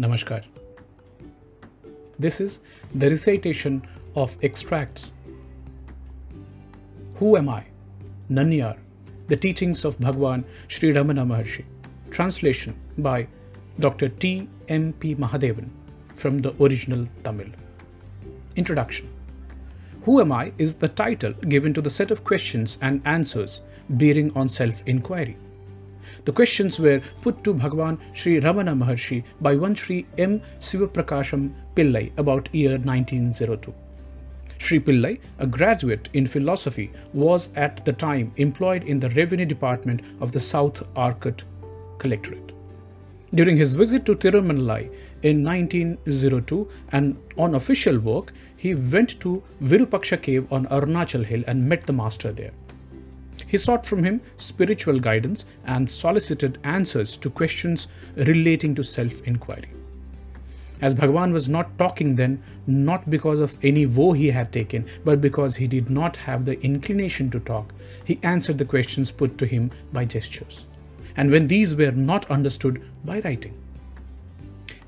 Namaskar. This is the recitation of extracts. Who am I? Nanyar, the teachings of Bhagwan Sri Ramana Maharshi. Translation by Dr. T. M. P. Mahadevan from the original Tamil. Introduction Who am I is the title given to the set of questions and answers bearing on self inquiry. The questions were put to Bhagwan Sri Ramana Maharshi by one Sri M. Sivaprakasam Pillai about year 1902. Sri Pillai, a graduate in philosophy, was at the time employed in the revenue department of the South Arcot Collectorate. During his visit to Tirumalai in 1902 and on official work, he went to Virupaksha cave on Arunachal Hill and met the master there. He sought from him spiritual guidance and solicited answers to questions relating to self inquiry. As Bhagwan was not talking then, not because of any woe he had taken, but because he did not have the inclination to talk, he answered the questions put to him by gestures. And when these were not understood, by writing.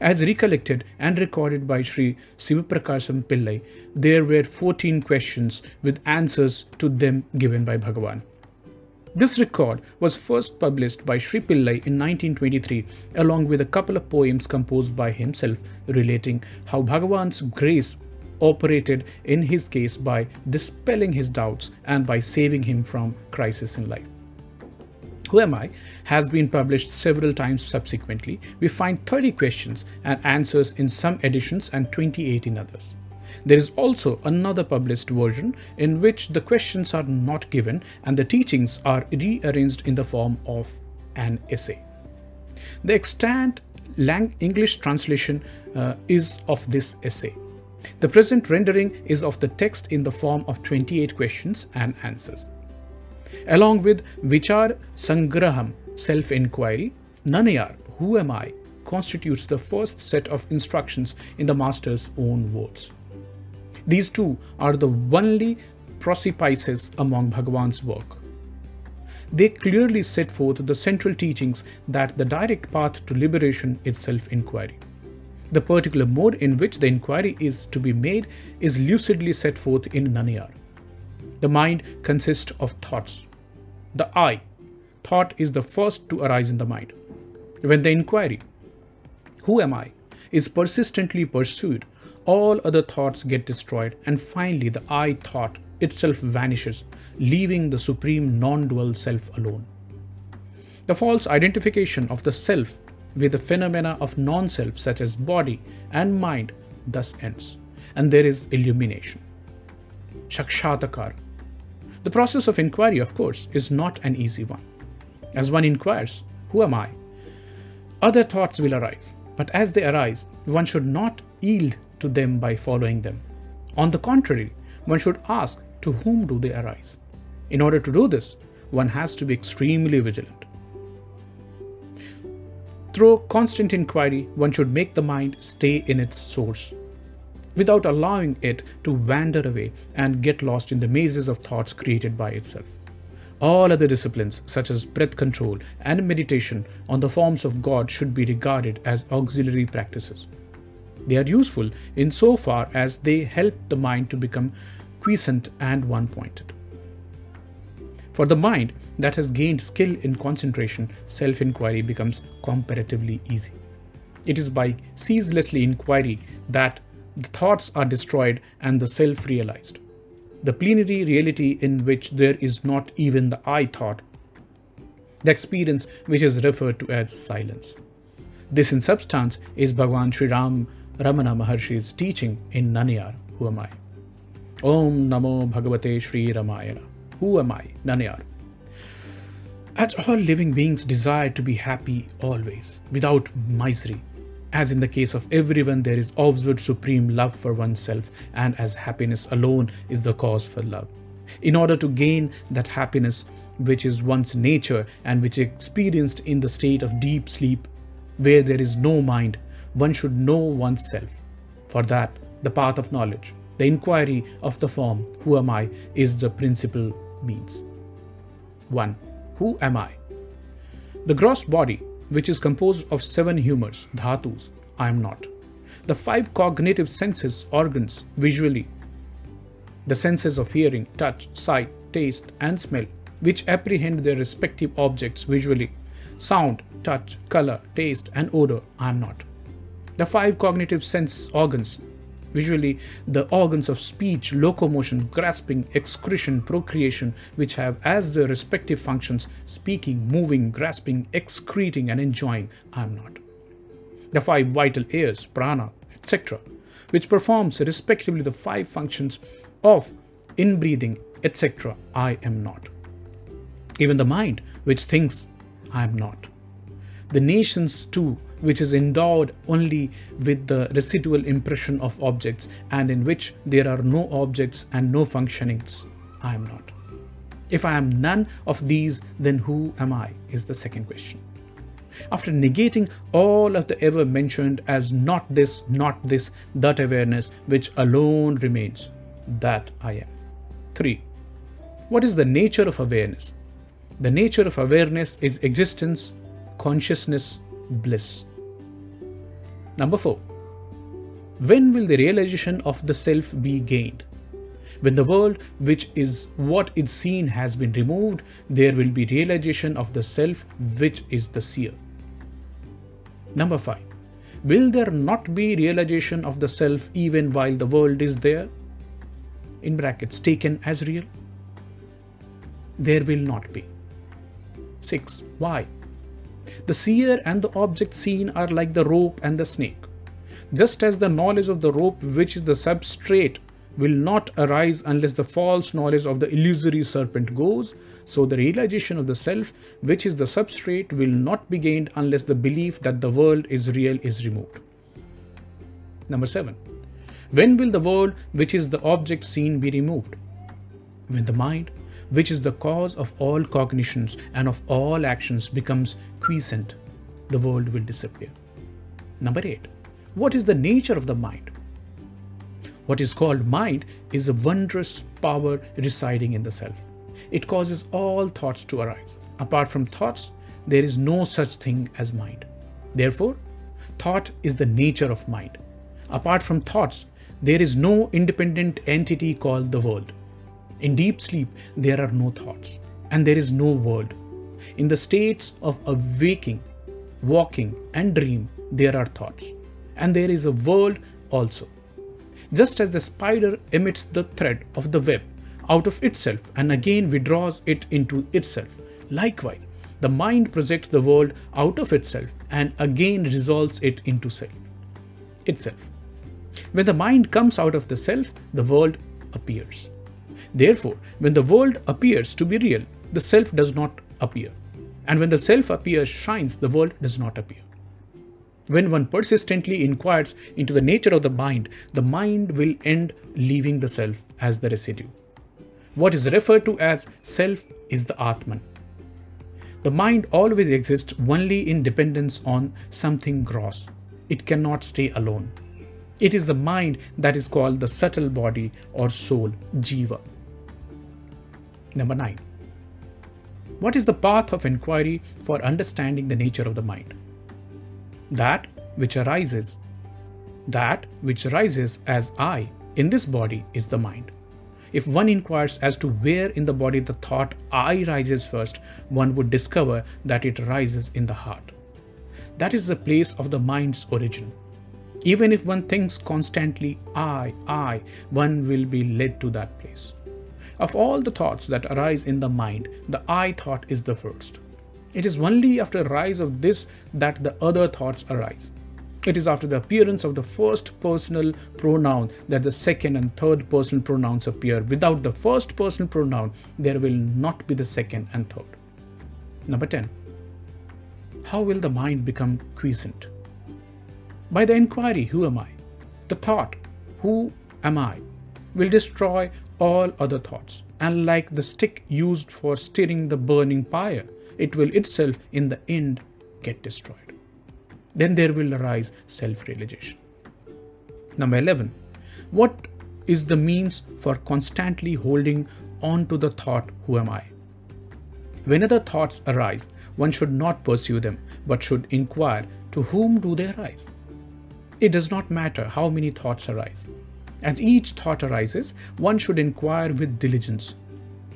As recollected and recorded by Sri Sivaprakasam Pillai, there were 14 questions with answers to them given by Bhagavan. This record was first published by Sri Pillai in 1923 along with a couple of poems composed by himself relating how Bhagavan's grace operated in his case by dispelling his doubts and by saving him from crisis in life. Who Am I has been published several times subsequently. We find 30 questions and answers in some editions and 28 in others. There is also another published version in which the questions are not given and the teachings are rearranged in the form of an essay. The extant English translation uh, is of this essay. The present rendering is of the text in the form of 28 questions and answers. Along with Vichar Sangraham, self inquiry, Nanayar, who am I, constitutes the first set of instructions in the Master's own words. These two are the only precipices among Bhagavan's work. They clearly set forth the central teachings that the direct path to liberation is self inquiry. The particular mode in which the inquiry is to be made is lucidly set forth in Nanayar. The mind consists of thoughts. The I, thought, is the first to arise in the mind. When the inquiry, who am I, is persistently pursued, all other thoughts get destroyed, and finally the I thought itself vanishes, leaving the supreme non dual self alone. The false identification of the self with the phenomena of non self, such as body and mind, thus ends, and there is illumination. Shakshatakar. The process of inquiry, of course, is not an easy one. As one inquires, Who am I? Other thoughts will arise, but as they arise, one should not yield to them by following them. On the contrary, one should ask to whom do they arise. In order to do this, one has to be extremely vigilant. Through constant inquiry, one should make the mind stay in its source without allowing it to wander away and get lost in the mazes of thoughts created by itself. All other disciplines, such as breath control and meditation on the forms of God, should be regarded as auxiliary practices. They are useful in so far as they help the mind to become quiescent and one pointed. For the mind that has gained skill in concentration, self inquiry becomes comparatively easy. It is by ceaselessly inquiry that the thoughts are destroyed and the self realized the plenary reality in which there is not even the I thought, the experience which is referred to as silence. This, in substance, is Bhagwan Sri Ram Ramana Maharshi's teaching in Nanayar. Who am I? Om Namo Bhagavate Sri Ramanaya. Who am I? Nanayar. As all living beings desire to be happy always, without misery, as in the case of everyone, there is observed supreme love for oneself, and as happiness alone is the cause for love. In order to gain that happiness, which is one's nature and which is experienced in the state of deep sleep, where there is no mind, one should know oneself. For that, the path of knowledge, the inquiry of the form, Who am I, is the principal means. 1. Who am I? The gross body which is composed of seven humors, dhatus, I am not. The five cognitive senses, organs, visually, the senses of hearing, touch, sight, taste, and smell, which apprehend their respective objects visually, sound, touch, color, taste, and odor, I am not. The five cognitive sense organs, visually the organs of speech, locomotion, grasping, excretion, procreation, which have as their respective functions speaking, moving, grasping, excreting, and enjoying, I am not. The five vital airs, prana, etc., which performs respectively the five functions of inbreathing, etc., I am not. Even the mind, which thinks, I am not. The nescience, too, which is endowed only with the residual impression of objects and in which there are no objects and no functionings, I am not. If I am none of these, then who am I? is the second question. After negating all of the ever mentioned as not this, not this, that awareness, which alone remains, that I am. 3. What is the nature of awareness? The nature of awareness is existence, consciousness, bliss. Number 4. When will the realization of the self be gained? When the world, which is what is seen, has been removed, there will be realization of the self, which is the seer. Number 5. Will there not be realization of the self even while the world is there? In brackets, taken as real? There will not be. 6. Why? The seer and the object seen are like the rope and the snake. Just as the knowledge of the rope, which is the substrate, will not arise unless the false knowledge of the illusory serpent goes, so the realization of the self, which is the substrate, will not be gained unless the belief that the world is real is removed. Number 7. When will the world, which is the object seen, be removed? When the mind, which is the cause of all cognitions and of all actions, becomes quiescent, the world will disappear. Number 8. What is the nature of the mind? What is called mind is a wondrous power residing in the self. It causes all thoughts to arise. Apart from thoughts, there is no such thing as mind. Therefore, thought is the nature of mind. Apart from thoughts, there is no independent entity called the world. In deep sleep, there are no thoughts, and there is no world. In the states of awaking, walking, and dream, there are thoughts, and there is a world also. Just as the spider emits the thread of the web out of itself and again withdraws it into itself, likewise, the mind projects the world out of itself and again resolves it into self, itself. When the mind comes out of the self, the world appears. Therefore, when the world appears to be real, the self does not appear. And when the self appears, shines, the world does not appear. When one persistently inquires into the nature of the mind, the mind will end leaving the self as the residue. What is referred to as self is the Atman. The mind always exists only in dependence on something gross. It cannot stay alone. It is the mind that is called the subtle body or soul, jiva. Number 9. What is the path of inquiry for understanding the nature of the mind? That which arises, that which arises as I in this body is the mind. If one inquires as to where in the body the thought I rises first, one would discover that it rises in the heart. That is the place of the mind's origin. Even if one thinks constantly I, I, one will be led to that place. Of all the thoughts that arise in the mind, the I thought is the first. It is only after rise of this that the other thoughts arise. It is after the appearance of the first personal pronoun that the second and third personal pronouns appear. Without the first personal pronoun, there will not be the second and third. Number 10. How will the mind become quiescent? By the inquiry, who am I? The thought, who am I, will destroy all other thoughts. And like the stick used for stirring the burning pyre, it will itself in the end get destroyed. Then there will arise self realization. Number 11. What is the means for constantly holding on to the thought, Who am I? Whenever thoughts arise, one should not pursue them, but should inquire, To whom do they arise? It does not matter how many thoughts arise. As each thought arises, one should inquire with diligence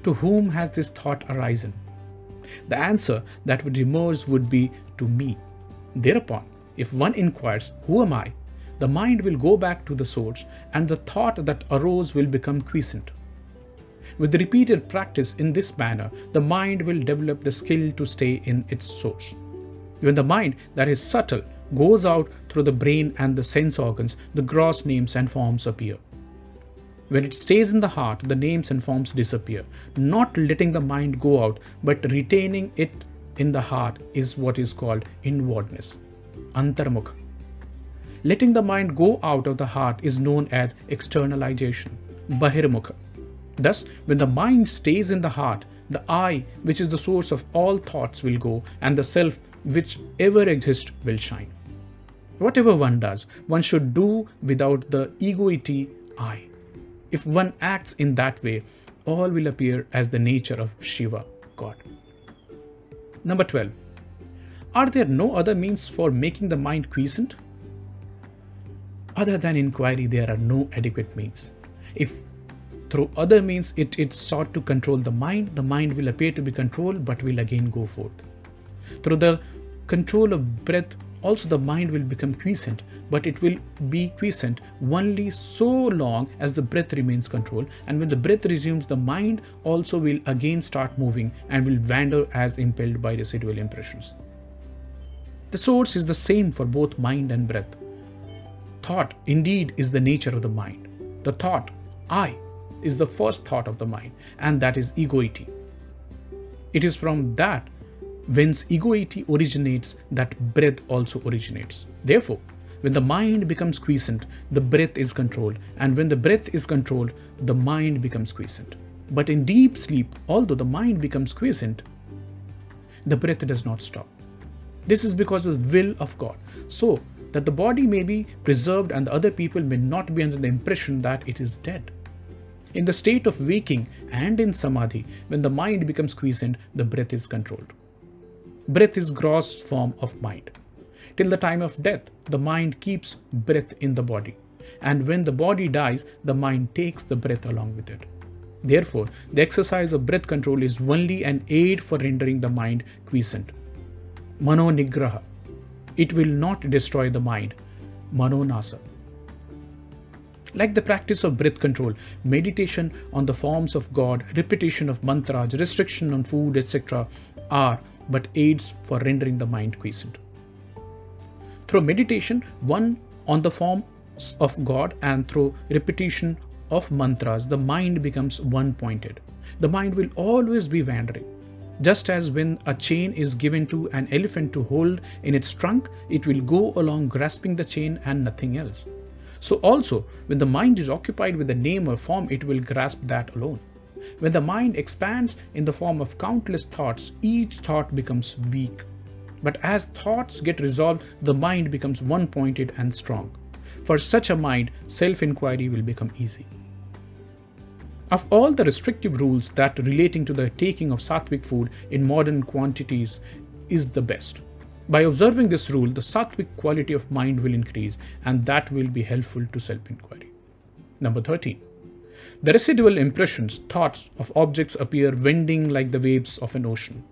To whom has this thought arisen? The answer that would emerge would be to me. Thereupon, if one inquires, Who am I? the mind will go back to the source and the thought that arose will become quiescent. With repeated practice in this manner, the mind will develop the skill to stay in its source. When the mind that is subtle goes out through the brain and the sense organs, the gross names and forms appear. When it stays in the heart, the names and forms disappear. Not letting the mind go out, but retaining it in the heart is what is called inwardness. Antarmukha. Letting the mind go out of the heart is known as externalization. Bahirmukha. Thus, when the mind stays in the heart, the I, which is the source of all thoughts, will go, and the self, which ever exists, will shine. Whatever one does, one should do without the egoity I. If one acts in that way, all will appear as the nature of Shiva, God. Number 12. Are there no other means for making the mind quiescent? Other than inquiry, there are no adequate means. If through other means it is sought to control the mind, the mind will appear to be controlled but will again go forth. Through the control of breath, also the mind will become quiescent, but it will be quiescent only so long as the breath remains controlled. And when the breath resumes, the mind also will again start moving and will wander as impelled by residual impressions. The source is the same for both mind and breath. Thought indeed is the nature of the mind. The thought, I, is the first thought of the mind, and that is egoity. It is from that whence egoity originates that breath also originates. Therefore, when the mind becomes quiescent, the breath is controlled, and when the breath is controlled, the mind becomes quiescent. But in deep sleep, although the mind becomes quiescent, the breath does not stop. This is because of the will of God, so that the body may be preserved and the other people may not be under the impression that it is dead. In the state of waking and in samadhi, when the mind becomes quiescent, the breath is controlled. Breath is gross form of mind. Till the time of death, the mind keeps breath in the body. And when the body dies, the mind takes the breath along with it. Therefore, the exercise of breath control is only an aid for rendering the mind quiescent. Mano Nigraha. It will not destroy the mind. Mano Nasa. Like the practice of breath control, meditation on the forms of God, repetition of mantras, restriction on food, etc., are but aids for rendering the mind quiescent. Through meditation, one on the forms of God and through repetition of mantras, the mind becomes one pointed. The mind will always be wandering. Just as when a chain is given to an elephant to hold in its trunk, it will go along grasping the chain and nothing else. So, also, when the mind is occupied with a name or form, it will grasp that alone. When the mind expands in the form of countless thoughts, each thought becomes weak. But as thoughts get resolved, the mind becomes one pointed and strong. For such a mind, self inquiry will become easy. Of all the restrictive rules that relating to the taking of sattvic food in modern quantities is the best. By observing this rule, the sattvic quality of mind will increase, and that will be helpful to self inquiry. Number 13. The residual impressions, thoughts of objects appear wending like the waves of an ocean.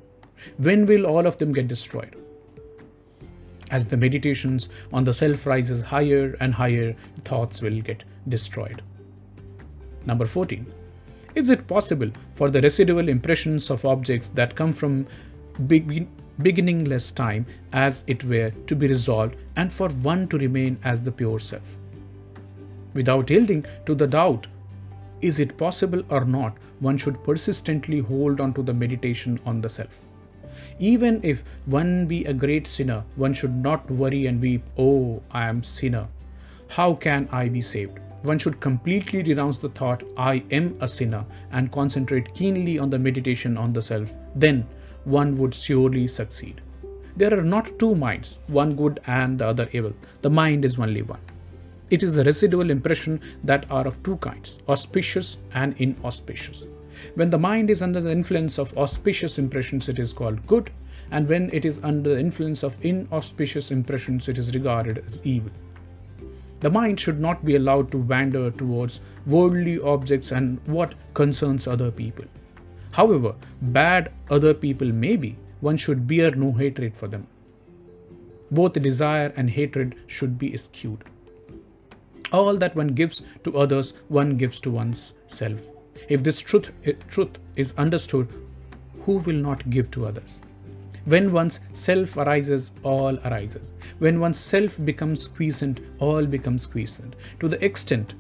When will all of them get destroyed? As the meditations on the self rises higher and higher, thoughts will get destroyed. Number 14. Is it possible for the residual impressions of objects that come from begin- beginningless time, as it were, to be resolved and for one to remain as the pure self? Without yielding to the doubt is it possible or not, one should persistently hold on to the meditation on the self. Even if one be a great sinner, one should not worry and weep, Oh, I am sinner. How can I be saved? One should completely renounce the thought, I am a sinner, and concentrate keenly on the meditation on the self. Then one would surely succeed. There are not two minds, one good and the other evil. The mind is only one. It is the residual impression that are of two kinds, auspicious and inauspicious. When the mind is under the influence of auspicious impressions, it is called good, and when it is under the influence of inauspicious impressions, it is regarded as evil. The mind should not be allowed to wander towards worldly objects and what concerns other people. However bad other people may be, one should bear no hatred for them. Both desire and hatred should be eschewed. All that one gives to others, one gives to one's self. If this truth, truth is understood, who will not give to others? When one's self arises, all arises. When one's self becomes quiescent, all becomes quiescent. To the extent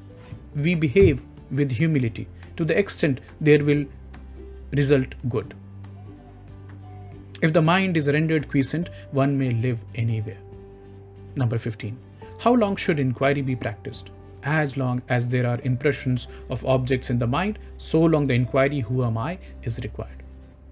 we behave with humility, to the extent there will result good. If the mind is rendered quiescent, one may live anywhere. Number 15. How long should inquiry be practiced? As long as there are impressions of objects in the mind, so long the inquiry, Who am I, is required.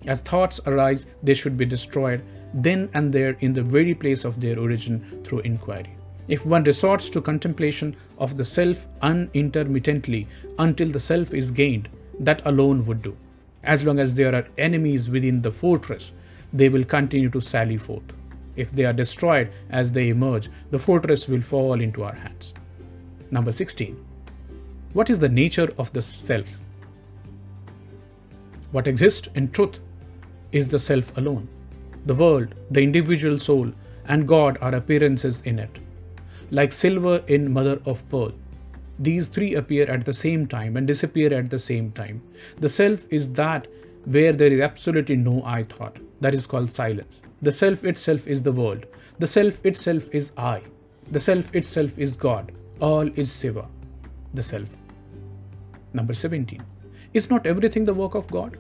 As thoughts arise, they should be destroyed then and there in the very place of their origin through inquiry. If one resorts to contemplation of the self unintermittently until the self is gained, that alone would do. As long as there are enemies within the fortress, they will continue to sally forth. If they are destroyed as they emerge, the fortress will fall into our hands. Number 16. What is the nature of the self? What exists in truth is the self alone. The world, the individual soul, and God are appearances in it. Like silver in mother of pearl, these three appear at the same time and disappear at the same time. The self is that where there is absolutely no I thought. That is called silence. The self itself is the world. The self itself is I. The self itself is God. All is Shiva, the self. Number 17. Is not everything the work of God?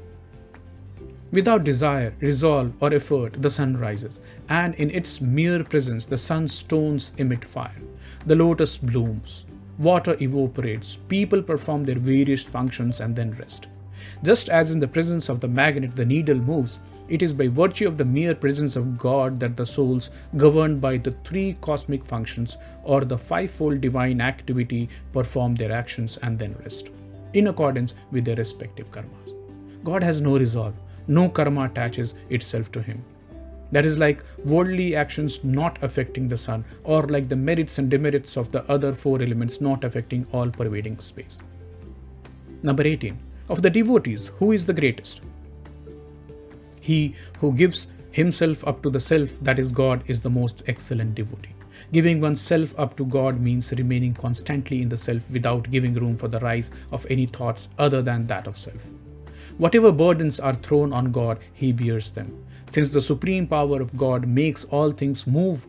Without desire, resolve, or effort, the sun rises, and in its mere presence, the sun's stones emit fire. The lotus blooms, water evaporates, people perform their various functions and then rest. Just as in the presence of the magnet the needle moves, it is by virtue of the mere presence of God that the souls, governed by the three cosmic functions or the fivefold divine activity, perform their actions and then rest, in accordance with their respective karmas. God has no resolve, no karma attaches itself to him. That is like worldly actions not affecting the sun, or like the merits and demerits of the other four elements not affecting all pervading space. Number 18. Of the devotees, who is the greatest? He who gives himself up to the self, that is God, is the most excellent devotee. Giving oneself up to God means remaining constantly in the self without giving room for the rise of any thoughts other than that of self. Whatever burdens are thrown on God, He bears them. Since the supreme power of God makes all things move,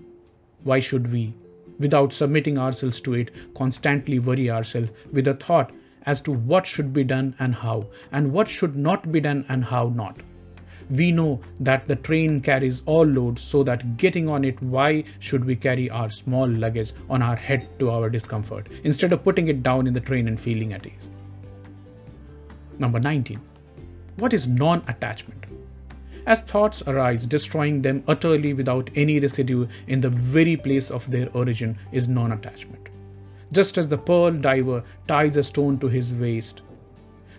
why should we, without submitting ourselves to it, constantly worry ourselves with a thought as to what should be done and how, and what should not be done and how not? We know that the train carries all loads, so that getting on it, why should we carry our small luggage on our head to our discomfort, instead of putting it down in the train and feeling at ease? Number 19. What is non attachment? As thoughts arise, destroying them utterly without any residue in the very place of their origin is non attachment. Just as the pearl diver ties a stone to his waist,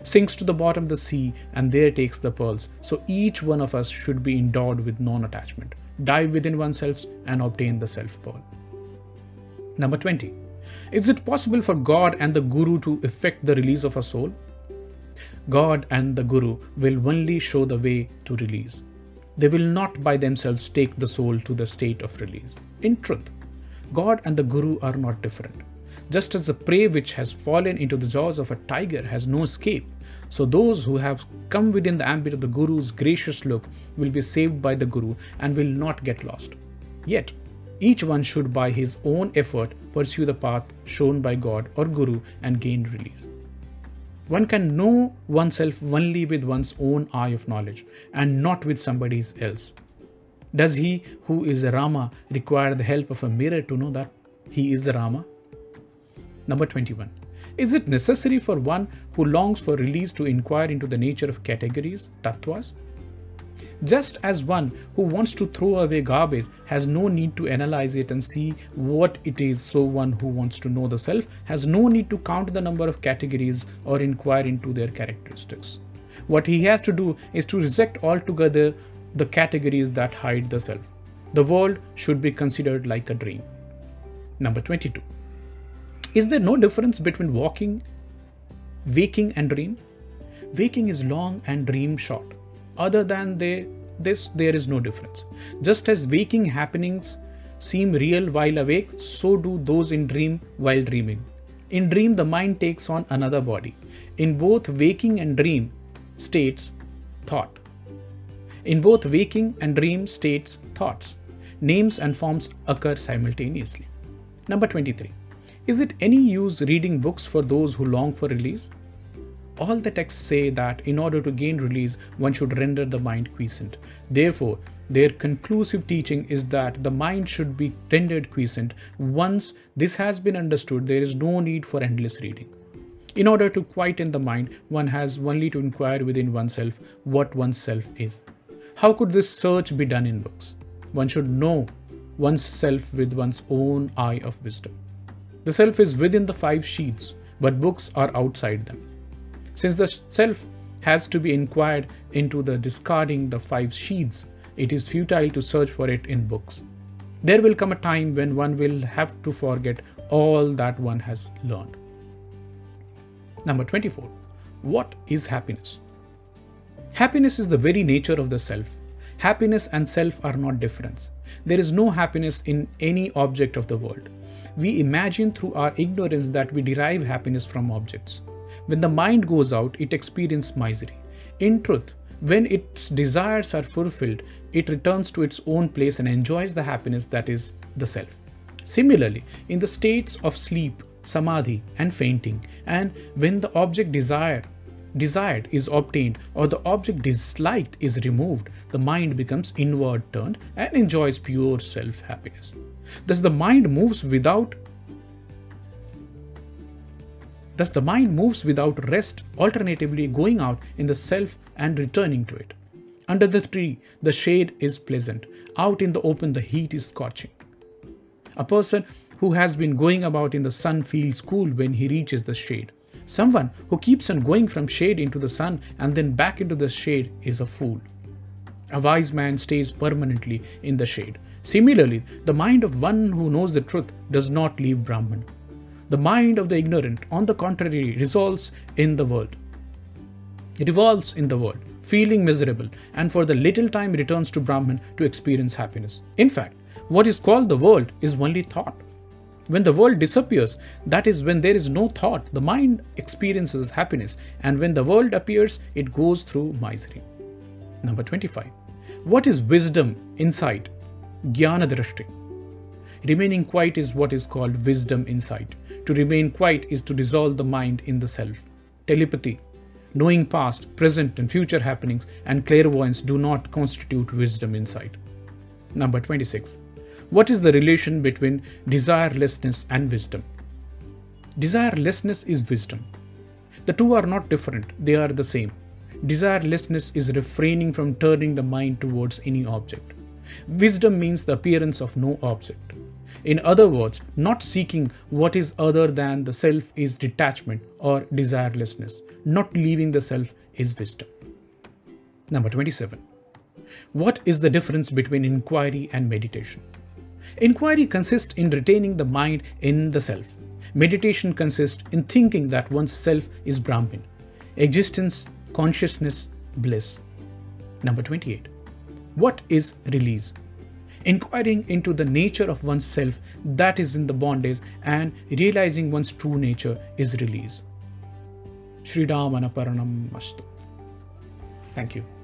sinks to the bottom of the sea, and there takes the pearls, so each one of us should be endowed with non attachment, dive within oneself, and obtain the self pearl. Number 20. Is it possible for God and the Guru to effect the release of a soul? God and the Guru will only show the way to release. They will not by themselves take the soul to the state of release. In truth, God and the Guru are not different. Just as the prey which has fallen into the jaws of a tiger has no escape, so those who have come within the ambit of the Guru's gracious look will be saved by the Guru and will not get lost. Yet, each one should by his own effort pursue the path shown by God or Guru and gain release. One can know oneself only with one's own eye of knowledge and not with somebody else. Does he who is a Rama require the help of a mirror to know that he is the Rama? Number 21. Is it necessary for one who longs for release to inquire into the nature of categories, tattvas? Just as one who wants to throw away garbage has no need to analyze it and see what it is, so one who wants to know the self has no need to count the number of categories or inquire into their characteristics. What he has to do is to reject altogether the categories that hide the self. The world should be considered like a dream. Number 22. Is there no difference between walking, waking, and dream? Waking is long and dream short. Other than they, this, there is no difference. Just as waking happenings seem real while awake, so do those in dream while dreaming. In dream, the mind takes on another body. In both waking and dream states, thought. In both waking and dream states, thoughts, names and forms occur simultaneously. Number 23. Is it any use reading books for those who long for release? All the texts say that in order to gain release, one should render the mind quiescent. Therefore, their conclusive teaching is that the mind should be rendered quiescent. Once this has been understood, there is no need for endless reading. In order to quieten the mind, one has only to inquire within oneself what oneself is. How could this search be done in books? One should know oneself with one's own eye of wisdom. The self is within the five sheaths, but books are outside them. Since the self has to be inquired into the discarding the five sheaths, it is futile to search for it in books. There will come a time when one will have to forget all that one has learned. Number 24. What is happiness? Happiness is the very nature of the self. Happiness and self are not different. There is no happiness in any object of the world. We imagine through our ignorance that we derive happiness from objects. When the mind goes out, it experiences misery. In truth, when its desires are fulfilled, it returns to its own place and enjoys the happiness that is the self. Similarly, in the states of sleep, samadhi, and fainting, and when the object desired desired is obtained or the object disliked is removed, the mind becomes inward turned and enjoys pure self happiness. Thus, the mind moves without Thus, the mind moves without rest, alternatively going out in the self and returning to it. Under the tree, the shade is pleasant. Out in the open, the heat is scorching. A person who has been going about in the sun feels cool when he reaches the shade. Someone who keeps on going from shade into the sun and then back into the shade is a fool. A wise man stays permanently in the shade. Similarly, the mind of one who knows the truth does not leave Brahman. The mind of the ignorant, on the contrary, resolves in the world. It revolves in the world, feeling miserable, and for the little time returns to Brahman to experience happiness. In fact, what is called the world is only thought. When the world disappears, that is when there is no thought, the mind experiences happiness, and when the world appears, it goes through misery. Number 25. What is wisdom, insight, jnana drashti? Remaining quiet is what is called wisdom insight. To remain quiet is to dissolve the mind in the self. Telepathy, knowing past, present, and future happenings, and clairvoyance do not constitute wisdom insight. Number 26. What is the relation between desirelessness and wisdom? Desirelessness is wisdom. The two are not different, they are the same. Desirelessness is refraining from turning the mind towards any object. Wisdom means the appearance of no object. In other words, not seeking what is other than the self is detachment or desirelessness. Not leaving the self is wisdom. Number 27. What is the difference between inquiry and meditation? Inquiry consists in retaining the mind in the self. Meditation consists in thinking that one's self is Brahman, existence, consciousness, bliss. Number 28. What is release? Inquiring into the nature of one's self that is in the bondage and realizing one's true nature is release. Sri Ramanarpanamastu. Thank you.